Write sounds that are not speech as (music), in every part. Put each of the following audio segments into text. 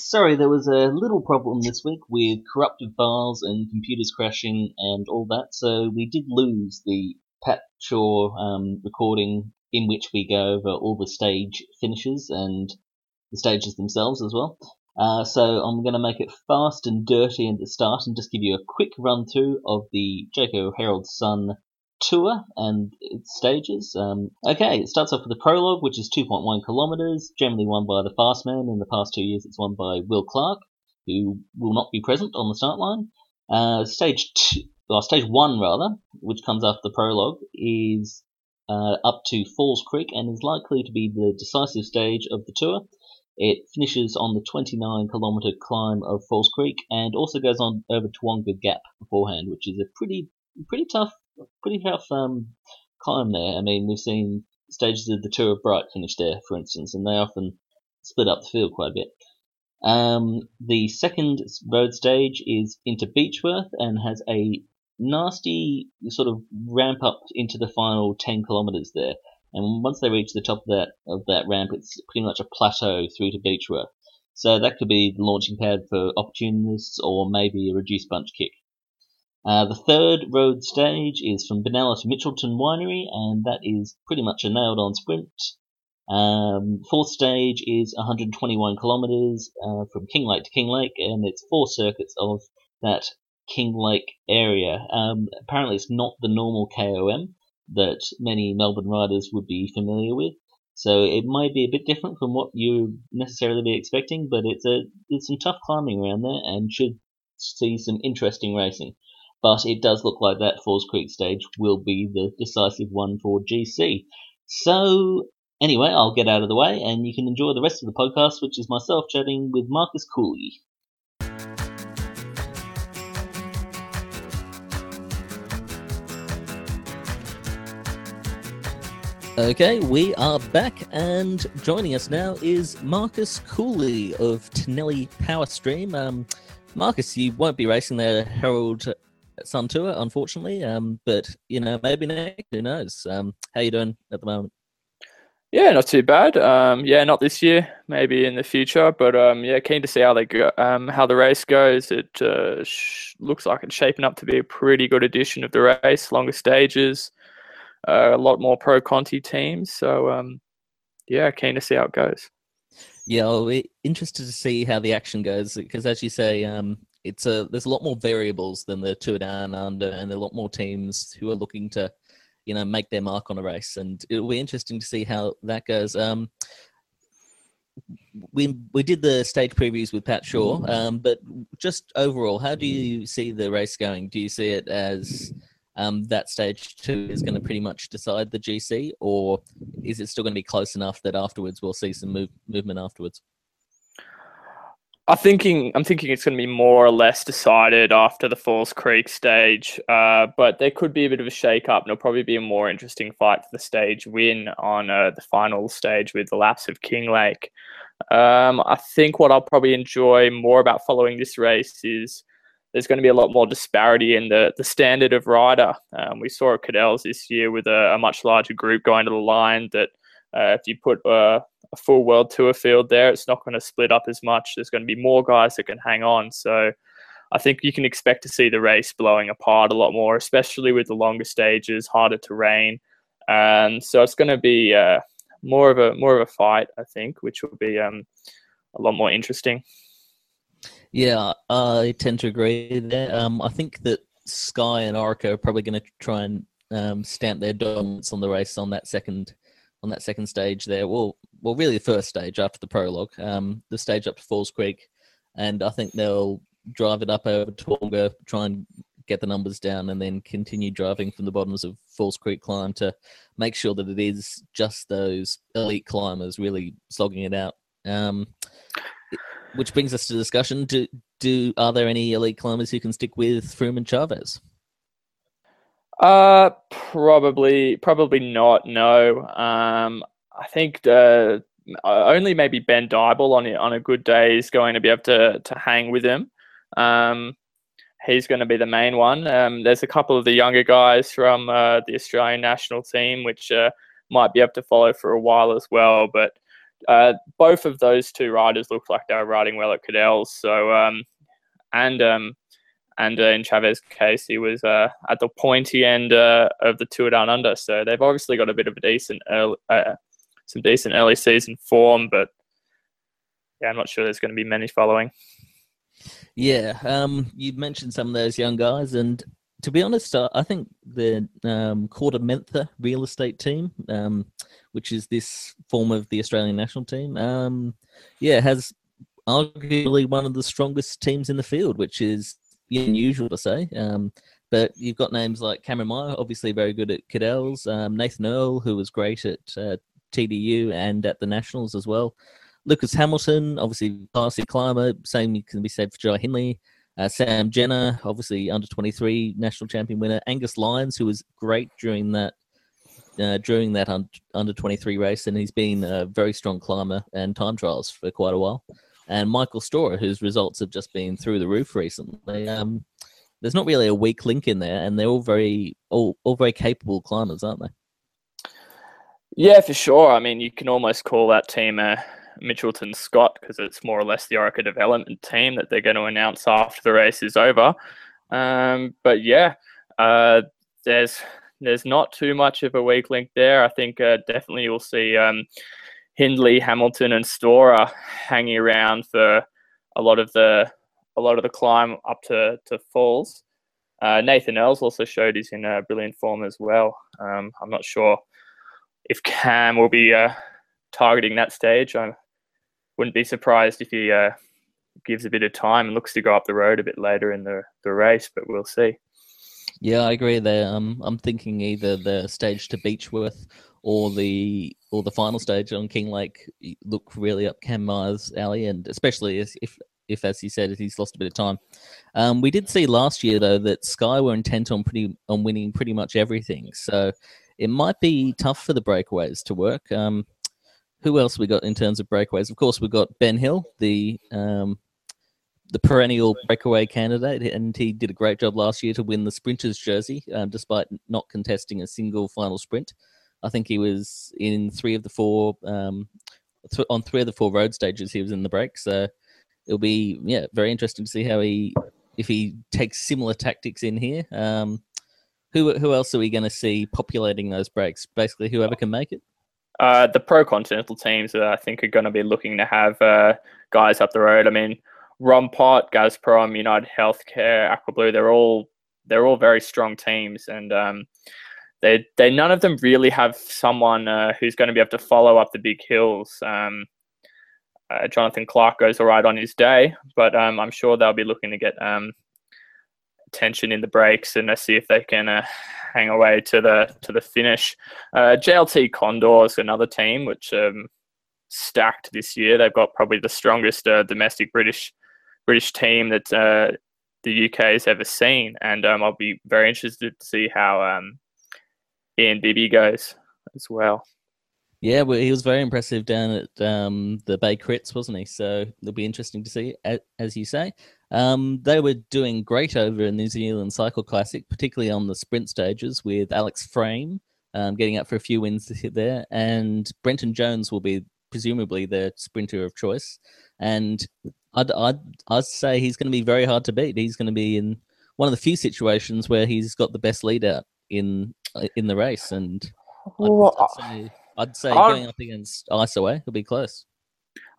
Sorry, there was a little problem this week with corrupted files and computers crashing and all that, so we did lose the Pat Shaw um, recording in which we go over all the stage finishes and the stages themselves as well. Uh, so I'm going to make it fast and dirty at the start and just give you a quick run through of the Jayco Herald Sun tour and its stages. Um, okay, it starts off with the prologue, which is 2.1 kilometers, generally won by the fast man. In the past two years, it's won by Will Clark, who will not be present on the start line. Uh, stage two, well, stage one rather, which comes after the prologue, is uh, up to Falls Creek and is likely to be the decisive stage of the tour. It finishes on the 29 kilometer climb of Falls Creek and also goes on over Tawonga Gap beforehand, which is a pretty pretty tough pretty tough um, climb there. I mean, we've seen stages of the Tour of Bright finish there, for instance, and they often split up the field quite a bit. Um, the second road stage is into Beechworth and has a nasty sort of ramp up into the final 10 kilometres there. And once they reach the top of that of that ramp, it's pretty much a plateau through to Beechworth. So that could be the launching pad for opportunists or maybe a reduced bunch kick. Uh, the third road stage is from Benalla to Mitchelton Winery, and that is pretty much a nailed on sprint. Um, fourth stage is 121 kilometres uh, from Kinglake to Kinglake, and it's four circuits of that Kinglake area. Um, apparently, it's not the normal KOM that many Melbourne riders would be familiar with, so it might be a bit different from what you necessarily be expecting. But it's a it's some tough climbing around there, and should see some interesting racing but it does look like that Falls Creek stage will be the decisive one for GC. So, anyway, I'll get out of the way and you can enjoy the rest of the podcast, which is myself chatting with Marcus Culey. Okay, we are back, and joining us now is Marcus Culey of Tonelli Power Stream. Um, Marcus, you won't be racing the Herald Sun Tour, unfortunately. Um, but you know, maybe next. Who knows? Um, how you doing at the moment? Yeah, not too bad. Um, yeah, not this year, maybe in the future. But um, yeah, keen to see how they go, um, how the race goes. It uh, sh- looks like it's shaping up to be a pretty good edition of the race. Longer stages, uh, a lot more pro Conti teams. So um, yeah, keen to see how it goes. Yeah, I'll interested to see how the action goes because, as you say, um, it's a there's a lot more variables than the Tour Down Under, and there are a lot more teams who are looking to, you know, make their mark on a race, and it'll be interesting to see how that goes. Um, we we did the stage previews with Pat Shaw, um, but just overall, how do you see the race going? Do you see it as um, that stage two is going to pretty much decide the GC, or is it still going to be close enough that afterwards we'll see some move, movement afterwards? I'm thinking I'm thinking it's going to be more or less decided after the Falls Creek stage, uh, but there could be a bit of a shake-up, and it'll probably be a more interesting fight for the stage win on uh, the final stage with the laps of Kinglake. Um, I think what I'll probably enjoy more about following this race is there's going to be a lot more disparity in the the standard of rider. Um, we saw at Cadel's this year with a, a, much larger group going to the line that uh, if you put uh, a full world tour field there, it's not going to split up as much. There's going to be more guys that can hang on. So I think you can expect to see the race blowing apart a lot more, especially with the longer stages, harder terrain. And so it's going to be uh, more of a more of a fight, I think, which will be um, a lot more interesting. Yeah, I tend to agree there. Um, I think that Sky and Orica are probably going to try and um, stamp their dominance on the race on that second on that second stage there. Well, well, really the first stage after the prologue, um, the stage up to Falls Creek, and I think they'll drive it up over Tawonga, try and get the numbers down, and then continue driving from the bottoms of Falls Creek climb to make sure that it is just those elite climbers really slogging it out. Um, which brings us to discussion: Do do are there any elite climbers who can stick with Froome and Chaves? Uh, probably, probably not. No. Um, I think uh, only maybe Ben Dyball on on a good day is going to be able to to hang with him. Um, he's going to be the main one. Um, there's a couple of the younger guys from uh, the Australian national team which uh, might be able to follow for a while as well. But uh, both of those two riders looked like they were riding well at Cadel's. So, um, and um, and uh, in Chaves' case, he was uh, at the pointy end of the Tour Down Under. So they've obviously got a bit of a decent early, some decent early season form, but yeah, I'm not sure there's going to be many following. Yeah, um, you mentioned some of those young guys, and to be honest, I think the um, KordaMentha real estate team, um, which is this form of the Australian national team, um, yeah, has arguably one of the strongest teams in the field, which is unusual to say. Um, but you've got names like Cameron Meyer, obviously very good at Cadel's, um, Nathan Earl, who was great at uh, TDU and at the Nationals as well. Lucas Hamilton, obviously classy climber, same can be said for Jai Hindley. Uh, Sam Jenner, obviously under 23 national champion winner. Angus Lyons, who was great during that uh, during that un- under 23 race, and he's been a very strong climber and time trials for quite a while. And Michael Storer, whose results have just been through the roof recently. Um, there's not really a weak link in there, and they're all very all, all very capable climbers, aren't they? Yeah, for sure. I mean, you can almost call that team a Mitchelton Scott because it's more or less the Orica development team that they're going to announce after the race is over. Um, but yeah, uh, there's there's not too much of a weak link there. I think uh, definitely you'll see um, Hindley, Hamilton, and Storer hanging around for a lot of the a lot of the climb up to to falls. Uh, Nathan Earls also showed he's in uh, brilliant form as well. Um, I'm not sure if Cam will be uh, targeting that stage. I wouldn't be surprised if he uh, gives a bit of time and looks to go up the road a bit later in the, the race, but we'll see. Yeah, I agree there. Um, I'm thinking either the stage to Beechworth or the or the final stage on Kinglake look really up Cam Meyer's alley, and especially if, if, as he said, he's lost a bit of time. Um, we did see last year though that Sky were intent on pretty on winning pretty much everything, so it might be tough for the breakaways to work. Um, who else we got in terms of breakaways? Of course, we've got Ben Hill, the um, the perennial breakaway candidate, and he did a great job last year to win the sprinters jersey, um, despite not contesting a single final sprint. I think he was in three of the four um, th- on three of the four road stages. He was in the break, so it'll be yeah very interesting to see how he if he takes similar tactics in here. Um, who who else are we going to see populating those breaks? Basically, whoever can make it. Uh, the pro continental teams, uh, I think, are going to be looking to have uh, guys up the road. I mean, Roompot, Gazprom, United Healthcare, Aquablue, they're all they're all very strong teams, and um, they they none of them really have someone uh, who's going to be able to follow up the big hills. Um, uh, Jonathan Clarke goes all right on his day, but um, I'm sure they'll be looking to get um, tension in the breaks and see if they can uh, hang away to the to the finish. Uh, JLT Condors, another team which um, stacked this year. They've got probably the strongest uh, domestic British British team that uh, the UK has ever seen, and um, I'll be very interested to see how um, Ian Bibby goes as well. Yeah, well, he was very impressive down at um, the Bay Crits, wasn't he? So it'll be interesting to see, as you say. Um, they were doing great over in the New Zealand Cycle Classic, particularly on the sprint stages with Alex Frame um, getting up for a few wins there, and Brenton Jones will be presumably the sprinter of choice. And I'd, I'd, I'd say he's going to be very hard to beat. He's going to be in one of the few situations where he's got the best lead out in in the race, and I'd, I'd say, I'd say going up against IsoWhey, he'll be close.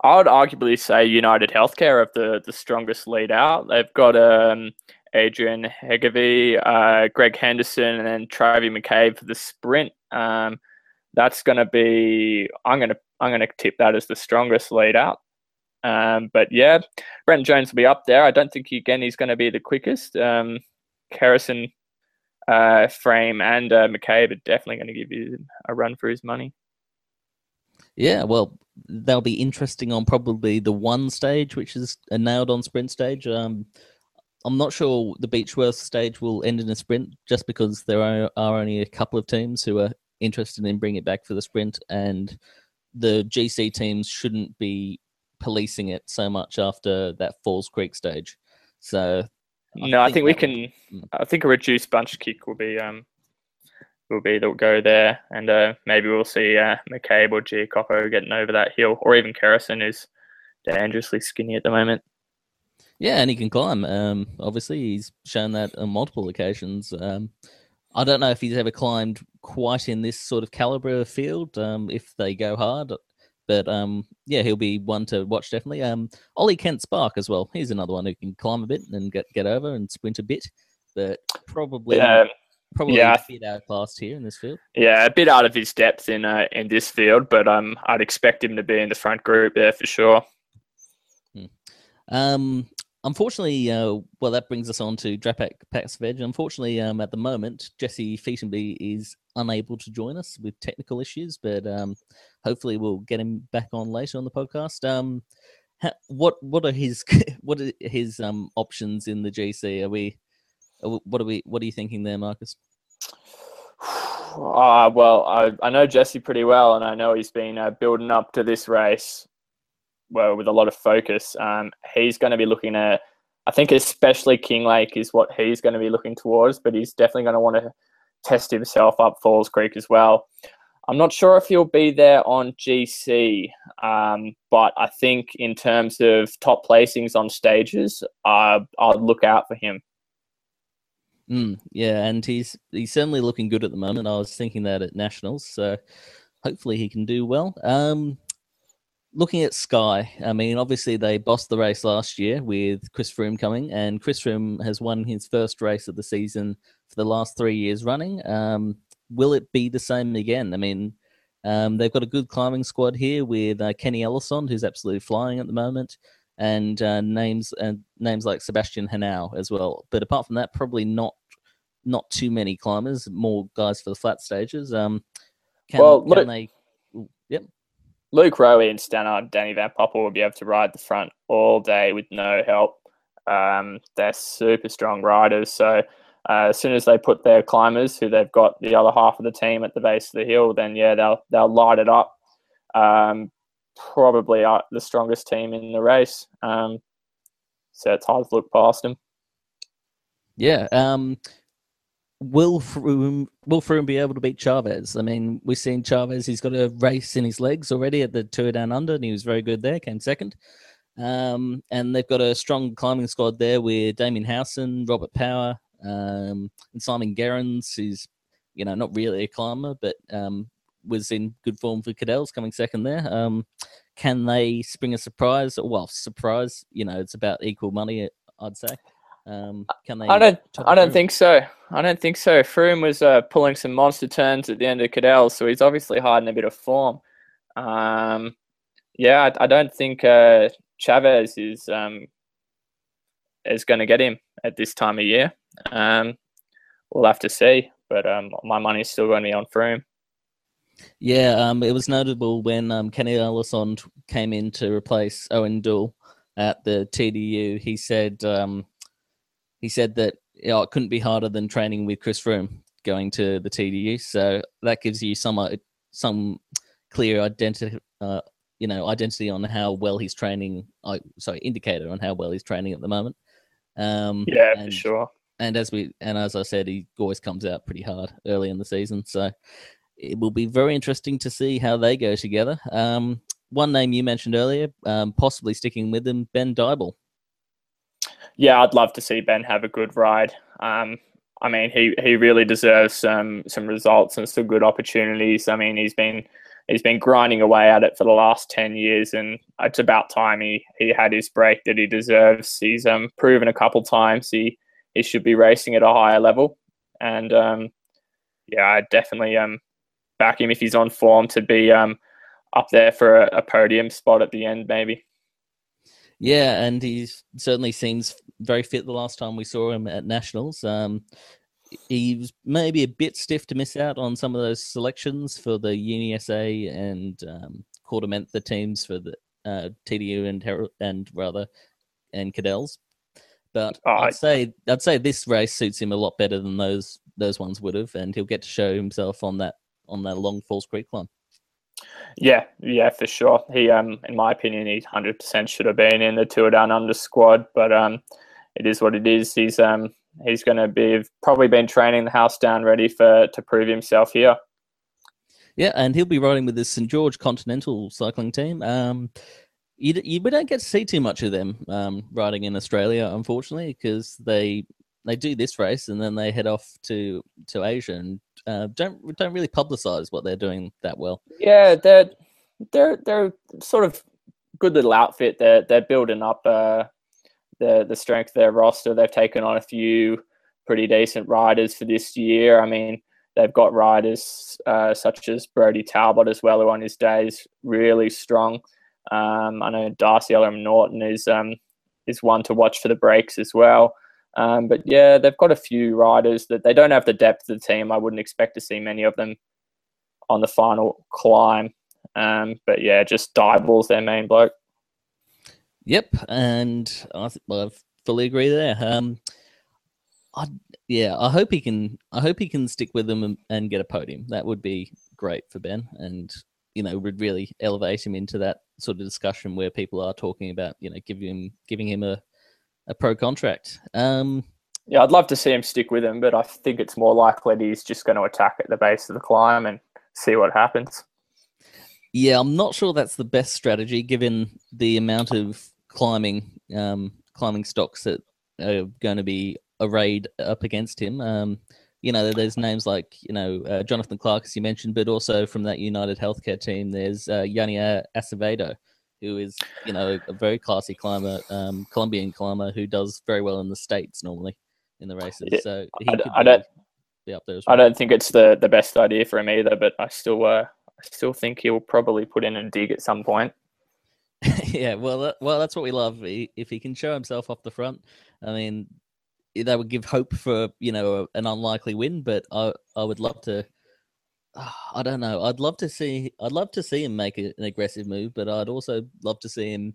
I would arguably say United Healthcare have the, the strongest lead out. They've got um, Adrian Hegyvary, uh, Greg Henderson, and then Travie McCabe for the sprint. Um, that's going to be. I'm going to. I'm going to tip that as the strongest lead out. Um, but yeah, Brent Jones will be up there. I don't think again he's going to be the quickest. Um, Kerrison, uh, Frame, and uh, McCabe are definitely going to give you a run for his money. Yeah, well, they'll be interesting on probably the one stage, which is a nailed on sprint stage. Um, I'm not sure the Beechworth stage will end in a sprint just because there are, are only a couple of teams who are interested in bringing it back for the sprint, and the GC teams shouldn't be policing it so much after that Falls Creek stage. So, no, I think, I think we can. Hmm. I think a reduced bunch kick will be um, will be that will go there, and uh, maybe we'll see uh, McCabe or Joe Cooper getting over that hill, or even Kerrison, who's dangerously skinny at the moment. Yeah, and he can climb. Um, obviously, he's shown that on multiple occasions. Um, I don't know if he's ever climbed quite in this sort of caliber of field. Um, if they go hard, but um, yeah, he'll be one to watch definitely. Um, Ollie Kent Spark as well. He's another one who can climb a bit and get get over and sprint a bit, but probably Yeah, probably yeah. a bit outclassed here in this field. yeah, a bit out of his depth in uh, in this field, but um, I'd expect him to be in the front group there for sure. Um, unfortunately, uh, well, that brings us on to Drapak Paxveg. Unfortunately, um, at the moment, Jesse Featonby is unable to join us with technical issues, but um, hopefully we'll get him back on later on the podcast. Um, ha- what what are his (laughs) what are his um options in the GC? Are we- what are we what are you thinking there, Marcus? (sighs) Ah, well, I, I know Jesse pretty well, and I know he's been uh, building up to this race, well, with a lot of focus. Um, he's going to be looking at, I think, especially Kinglake is what he's going to be looking towards, but he's definitely going to want to test himself up Falls Creek as well. I'm not sure if he'll be there on GC, um, but I think in terms of top placings on stages, uh, I'll look out for him. Mm, yeah, and he's he's certainly looking good at the moment. I was thinking that at nationals, so hopefully he can do well. Um, looking at Sky, I mean, obviously they bossed the race last year with Chris Froome coming, and Chris Froome has won his first race of the season for the last three years running. Um, will it be the same again? I mean, um, they've got a good climbing squad here with uh, Kenny Elissonde, who's absolutely flying at the moment, and uh, names and names like Sebastian Henao as well. But apart from that, probably not not too many climbers. More guys for the flat stages. Um, can, Well, can look- they? Yep. Luke Rowe and Stannard, Danny Van Poppel will be able to ride the front all day with no help. Um, they're super strong riders. So uh, as soon as they put their climbers, who they've got the other half of the team at the base of the hill, then yeah, they'll they'll light it up. Um, probably are the strongest team in the race. Um, so it's hard to look past them. Yeah. Um, will Froome will Froome be able to beat Chaves? I mean, we've seen Chaves. He's got a race in his legs already at the Tour Down Under, and he was very good there. Came second. Um, and they've got a strong climbing squad there with Damien Howson, Robert Power, um, and Simon Gerrans, who's you know not really a climber, but um, was in good form for Cadel's coming second there. Um, can they spring a surprise? Well, surprise. You know, it's about equal money, I'd say. Um, can they? I don't. I don't Froome? think so. I don't think so. Froome was uh, pulling some monster turns at the end of Cadel, so he's obviously hiding a bit of form. Um, yeah, I, I don't think uh, Chaves is um, is going to get him at this time of year. Um, we'll have to see, but um, my money's still going to be on Froome. Yeah, um, it was notable when um, Kenny Elissonde t- came in to replace Owain Doull at the TDU. He said um, he said that you know, it couldn't be harder than training with Chris Froome going to the TDU. So that gives you some uh, some clear identity, uh, you know, identity on how well he's training. Uh, sorry, indicator on how well he's training at the moment. Um, Yeah, for and- sure. and as we and as I said, he always comes out pretty hard early in the season. So it will be very interesting to see how they go together. Um, one name you mentioned earlier, um, possibly sticking with them, Ben Dyball. Yeah, I'd love to see Ben have a good ride. Um, I mean, he, he really deserves some some results and some good opportunities. I mean, he's been he's been grinding away at it for the last ten years, and it's about time he, he had his break that he deserves. He's um, proven a couple times he he should be racing at a higher level, and um, yeah, I definitely um back him if he's on form to be um up there for a, a podium spot at the end, maybe. Yeah, and he certainly seems very fit. The last time we saw him at nationals, um, he was maybe a bit stiff to miss out on some of those selections for the UniSA and um, Mentha teams for the uh, TDU and Her- and rather and Cadel's. But Oh, I- I'd say I'd say this race suits him a lot better than those those ones would have, and he'll get to show himself on that on that long Falls Creek climb. Yeah, yeah, for sure. He, um, in my opinion, he hundred percent should have been in the Tour Down Under squad, but um, it is what it is. He's um, he's going to be probably been training the house down, ready for to prove himself here. Yeah, and he'll be riding with the St George Continental cycling team. Um, you, you we don't get to see too much of them um, riding in Australia, unfortunately, because they they do this race and then they head off to to Asia and uh, don't don't really publicize what they're doing that well. Yeah, they're they're they're sort of good little outfit. They're they're building up uh, the the strength of their roster. They've taken on a few pretty decent riders for this year. I mean, they've got riders uh, such as Brody Talbot as well, who on his day is really strong. Um, I know Darcy Ellerham Norton is um, is one to watch for the breaks as well. Um, but yeah, they've got a few riders that they don't have the depth of the team. I wouldn't expect to see many of them on the final climb. Um, but yeah, just Dyball's their main bloke. Yep, and I, th- well, I fully agree there. Um, I yeah, I hope he can. I hope he can stick with them and, and get a podium. That would be great for Ben, and you know, would really elevate him into that sort of discussion where people are talking about you know giving him giving him a a pro contract. Um, yeah, I'd love to see him stick with him, but I think it's more likely that he's just going to attack at the base of the climb and see what happens. Yeah, I'm not sure that's the best strategy given the amount of climbing um, climbing stocks that are going to be arrayed up against him. Um, you know, there's names like you know uh, Jonathan Clarke, as you mentioned, but also from that United Healthcare team, there's uh, Janier Acevedo, who is you know a very classy climber, um, Colombian climber who does very well in the states normally in the races. So he I, could I don't be up there as well. I don't think it's the the best idea for him either, but I still uh, I still think he'll probably put in a dig at some point. (laughs) yeah, well, that, well, that's what we love. If he can show himself off the front, I mean, that would give hope for you know an unlikely win. But I I would love to. (sighs) I don't know. I'd love to see. I'd love to see him make an aggressive move, but I'd also love to see him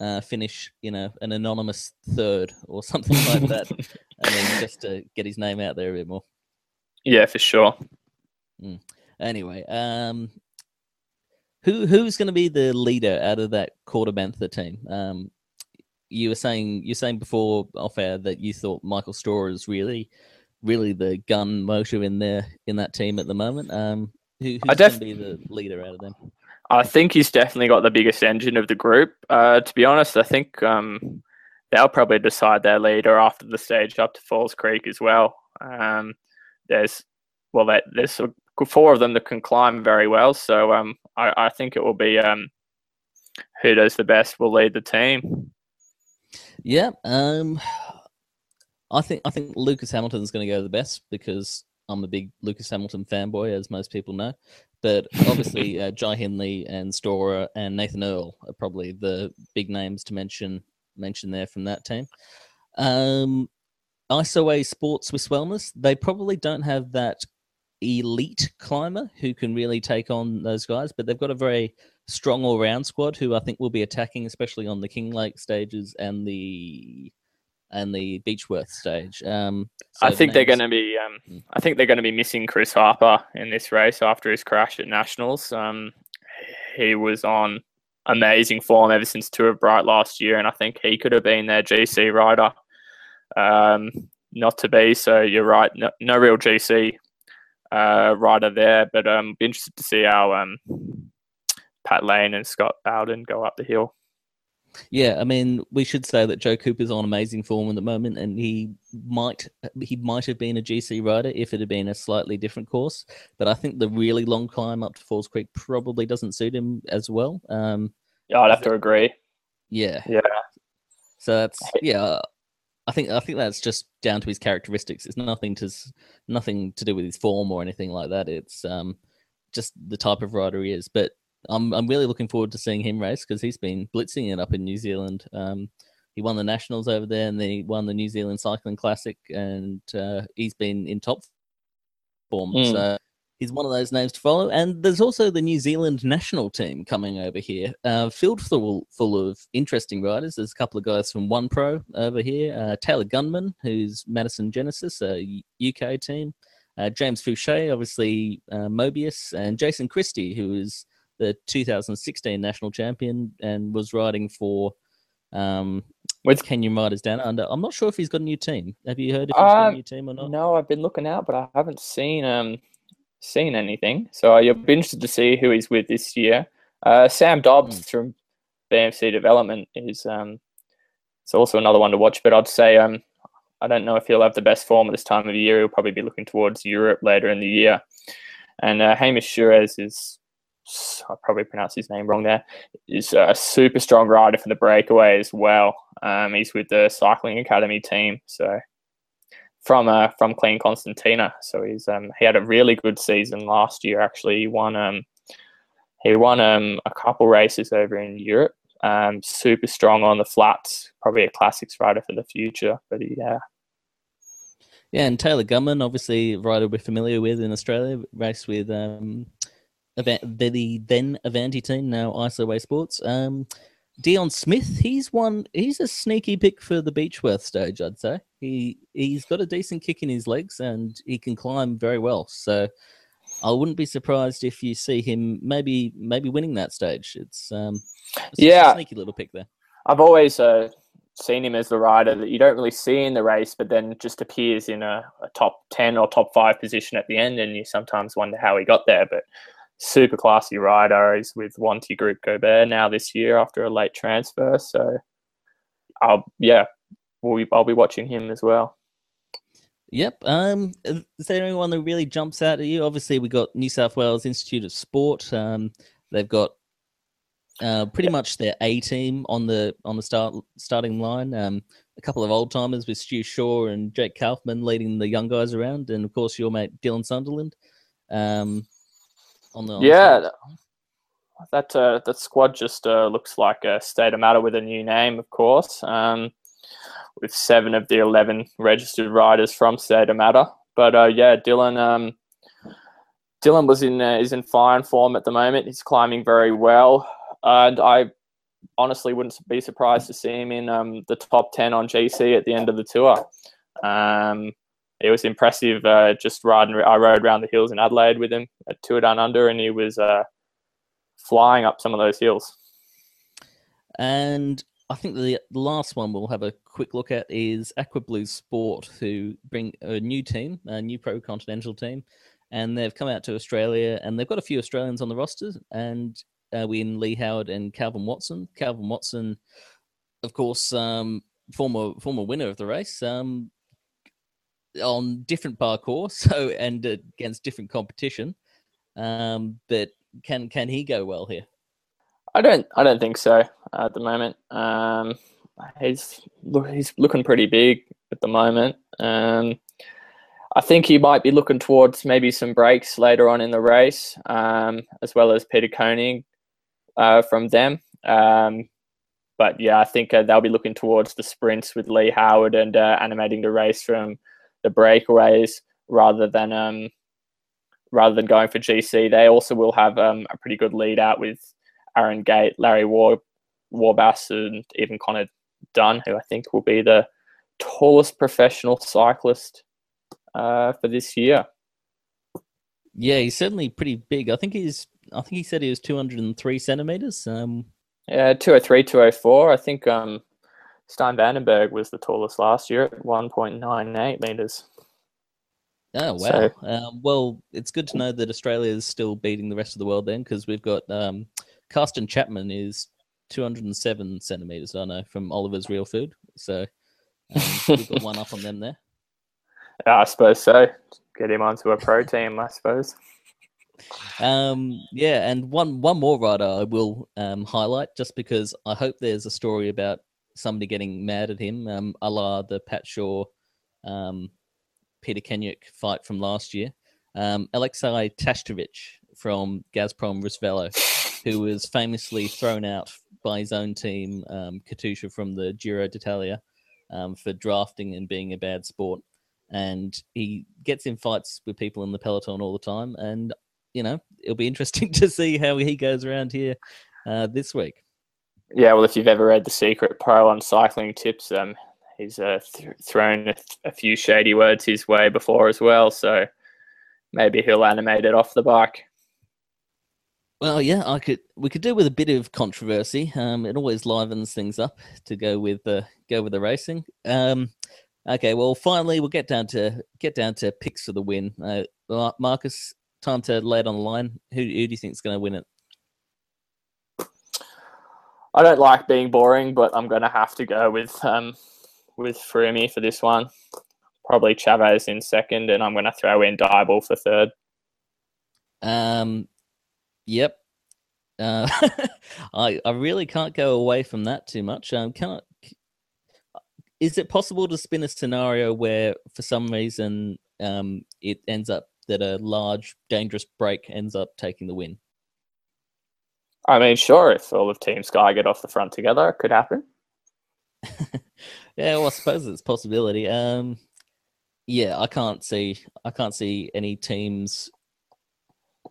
uh, finish, you know, an anonymous third or (laughs) something like that, and then just to get his name out there a bit more. Yeah, for sure. Mm. Anyway, um, who who's going to be the leader out of that KordaMentha team? Um, you were saying you're saying before off air that you thought Michael Storer is really, really the gun motor in there in that team at the moment. Um, who, who's def- going to be the leader out of them? I think he's definitely got the biggest engine of the group. Uh, to be honest, I think um, they'll probably decide their leader after the stage up to Falls Creek as well. Um, there's well, that, there's four of them that can climb very well, so um, I, I, think it will be um, who does the best will lead the team. Yeah, um, I think I think Lucas Hamilton's going to go the best because I'm a big Lucas Hamilton fanboy, as most people know. But obviously, (laughs) uh, Jai Hindley and Storer and Nathan Earl are probably the big names to mention mention there from that team. Um, IsoWhey Sports Swiss Wellness, they probably don't have that elite climber who can really take on those guys, but they've got a very strong all round squad who I think will be attacking, especially on the Kinglake stages and the and the Beechworth stage. Um, so I think names... they're going to be. Um, hmm. I think they're going to be missing Chris Harper in this race after his crash at Nationals. Um, he was on amazing form ever since Tour of Bright last year, and I think he could have been their GC rider. Um, not to be, so you're right. No, no real GC uh, rider there, but um, be interested to see how um, Pat Lane and Scott Bowden go up the hill. Yeah, I mean, we should say that Joe Cooper's on amazing form at the moment, and he might he might have been a GC rider if it had been a slightly different course. But I think the really long climb up to Falls Creek probably doesn't suit him as well. Um, yeah, I'd have to agree. Yeah, yeah. So that's yeah. I think I think that's just down to his characteristics. It's nothing to nothing to do with his form or anything like that. It's um, just the type of rider he is. But I'm I'm really looking forward to seeing him race because he's been blitzing it up in New Zealand. Um, he won the nationals over there, and then he won the New Zealand Cycling Classic, and uh, he's been in top form. Mm. So he's one of those names to follow. And there's also the New Zealand national team coming over here, uh, filled full full of interesting riders. There's a couple of guys from One Pro over here. Uh, Taylor Gunman, who's Madison Genesis, a UK team. Uh, James Fouché, obviously uh, Mobius, and Jason Christie, who is the 2016 national champion and was riding for um, with Kenyan Riders Down Under. I'm not sure if he's got a new team. Have you heard if he's got a Uh, new team or not? No, I've been looking out, but I haven't seen um seen anything. So you'll be interested to see who he's with this year. Uh, Sam Dobbs Hmm. from BMC Development is um it's also another one to watch. But I'd say um I don't know if he'll have the best form at this time of the year. He'll probably be looking towards Europe later in the year. And uh, Hamish Suarez is I probably pronounced his name wrong there. Is a super strong rider for the breakaway as well. Um, he's with the cycling academy team, so from uh, from Clean Constantina. So he's um, he had a really good season last year. Actually, he won um, he won um, a couple races over in Europe. Um, super strong on the flats. Probably a classics rider for the future. But yeah, Yeah, and Taylor Gunman, obviously a rider we're familiar with in Australia, raced with um, Ava- the then Avanti team, now IsoWhey Sports. Um, Dion Smith, he's one. He's a sneaky pick for the Beechworth stage, I'd say. He he's got a decent kick in his legs, and he can climb very well. So I wouldn't be surprised if you see him maybe maybe winning that stage. It's um, it's Yeah. sneaky little pick there. I've always uh, seen him as the rider that you don't really see in the race, but then just appears in a, a top 10 or top five position at the end, and you sometimes wonder how he got there. But super classy rider. He's with Wanty Group Gobert now this year after a late transfer. So, I'll, yeah, we'll be, I'll be watching him as well. Yep. Um, is there anyone that really jumps out at you? Obviously, we got New South Wales Institute of Sport. Um, they've got uh, pretty much their A team on the on the start starting line. Um, a couple of old timers with Stu Shaw and Jake Kaufman leading the young guys around, and of course your mate Dylan Sunderland. Um, on the on Yeah, start. That uh, that squad just uh, looks like a state of matter with a new name, of course. Um, with seven of the eleven registered riders from State of Matter, but uh, yeah, Dylan. Um, Dylan was in uh, is in fine form at the moment. He's climbing very well, and I honestly wouldn't be surprised to see him in um, the top ten on GC at the end of the tour. It was impressive. Uh, just riding, I rode around the hills in Adelaide with him at Tour Down Under, and he was uh, flying up some of those hills. And I think the the last one we'll have a quick look at is Aqua Blue Sport, who bring a new team, a new pro continental team, and they've come out to Australia, and they've got a few Australians on the roster, and uh, we in Leigh Howard and Calvin Watson. Calvin Watson, of course, um, former former winner of the race, um, on different parkour, (laughs) so and against different competition. Um, but can can he go well here? I don't. I don't think so at the moment. Um, he's. He's looking pretty big at the moment. Um, I think he might be looking towards maybe some breaks later on in the race, um, as well as Peter Koning uh, from them. Um, but yeah, I think uh, they'll be looking towards the sprints with Leigh Howard and uh, animating the race from the breakaways rather than um, rather than going for GC. They also will have um, a pretty good lead out with Aaron Gate, Larry War, Warbasse, and even Connor Dunn, who I think will be the tallest professional cyclist uh, for this year. Yeah, he's certainly pretty big. I think he's. I think he said he was 203 centimeters. Um, Yeah, 203, 204. I think um, Stijn Vandenbergh was the tallest last year at 1.98 meters. oh wow. So- um, well, it's good to know that Australia is still beating the rest of the world then, because we've got um, Carsten Chapman is 207 centimeters. I know from Oliver's Real Food. So um, we've got one up on them there. (laughs) I suppose so. Get him onto a pro (laughs) team, I suppose. Um, yeah, and one one more rider I will um, highlight just because I hope there's a story about somebody getting mad at him, um, a la the Pat Shaw, um, Peter Kennaugh fight from last year. Um, Alexei Tsatevich from Gazprom Rusvelo, who was famously thrown out by his own team, um, Katusha from the Giro d'Italia, um, for drafting and being a bad sport. And he gets in fights with people in the peloton all the time, and you know, it'll be interesting (laughs) to see how he goes around here uh, this week. Yeah, well, if you've ever read The Secret Pro on cycling tips, um, he's uh, th- thrown a, a few shady words his way before as well. So maybe he'll animate it off the bike. Well, yeah, I could. We could do with a bit of controversy. Um, it always livens things up to go with the go with the racing. Um, okay, well, finally, we'll get down to get down to picks for the win. Uh, Marcus, time to lay it on the line. Who, who do you think is going to win it? I don't like being boring, but I'm going to have to go with um, with Froomey for this one. Probably Chaves in second, and I'm going to throw in Dyball for third. Um, Yep. Uh, (laughs) I I really can't go away from that too much. Um, can I, is it possible to spin a scenario where, for some reason, um, it ends up that a large, dangerous break ends up taking the win? I mean, sure, if all of Team Sky get off the front together, it could happen. (laughs) yeah, well, I suppose it's possibility. Um, yeah, I can't see, I can't see any teams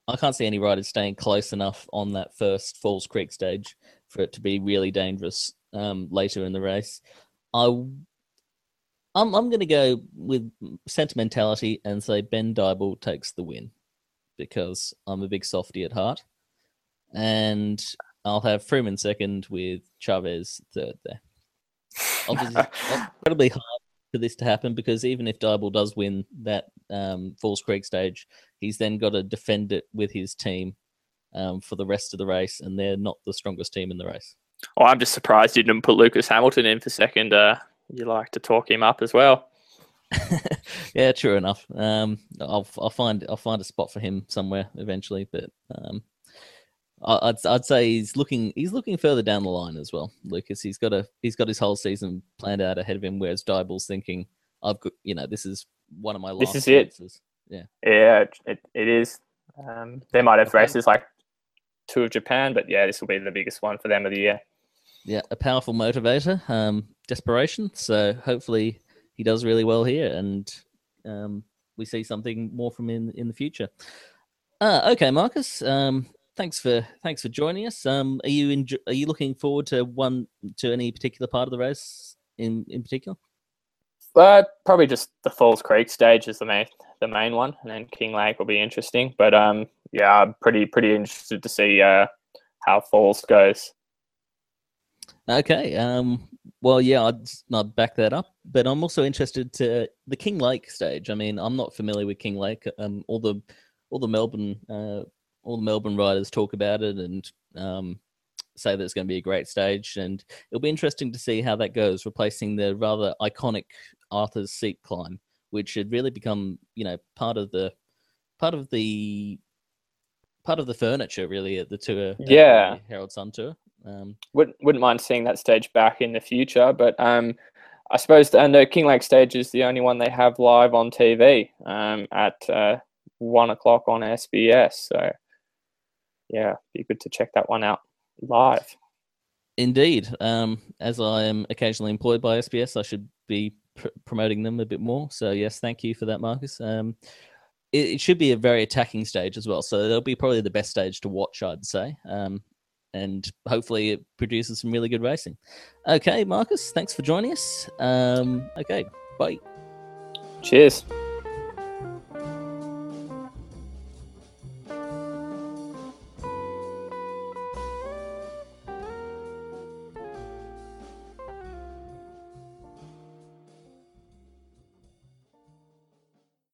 I can't see any riders staying close enough on that first Falls Creek stage for it to be really dangerous um, later in the race. I, I'm I'm going to go with sentimentality and say Ben Dyball takes the win because I'm a big softy at heart, and I'll have Freeman second with Chaves third there. Obviously, (laughs) incredibly hard for this to happen because even if Dyball does win that um, Falls Creek stage, he's then got to defend it with his team um, for the rest of the race, and they're not the strongest team in the race. Oh, I'm just surprised you didn't put Lucas Hamilton in for second. Uh, you like to talk him up as well. (laughs) yeah, true enough. Um, I'll I'll find I'll find a spot for him somewhere eventually, but um, I'd I'd say he's looking he's looking further down the line as well, Lucas. He's got a he's got his whole season planned out ahead of him. Whereas Dyball's thinking, I've got you know this is one of my last. This is races. it. Yeah. Yeah, it, it is. Um, they might have races like Tour of Japan, but yeah, this will be the biggest one for them of the year. Yeah, a powerful motivator, um, desperation. So hopefully he does really well here, and um, we see something more from him in, in the future. Uh, okay, Marcus. Um, thanks for thanks for joining us. Um, are you enjo- are you looking forward to one to any particular part of the race in in particular? Uh, probably just the Falls Creek stage is the main the main one, and then Kinglake will be interesting. But um, yeah, I'm pretty pretty interested to see uh, how Falls goes. Okay. Um. Well, yeah, I'd not back that up, but I'm also interested to the Kinglake stage. I mean, I'm not familiar with Kinglake. Um, all the all the Melbourne uh, all the Melbourne riders talk about it and um, say that it's going to be a great stage. And it'll be interesting to see how that goes, replacing the rather iconic Arthur's Seat climb, which had really become, you know, part of the part of the part of the furniture really at the tour. Yeah, Herald Sun tour. Um, wouldn't wouldn't mind seeing that stage back in the future, but um, I suppose the Kinglake stage is the only one they have live on TV um, at uh, one o'clock on SBS. So yeah, be good to check that one out live. Indeed. Um, as I am occasionally employed by SBS, I should be pr- promoting them a bit more. So yes, thank you for that, Marcus. Um, it, it, should be a very attacking stage as well. So it'll be probably the best stage to watch, I'd say. Um, and hopefully it produces some really good racing. Okay, Marcus, thanks for joining us. Um, okay, bye. Cheers.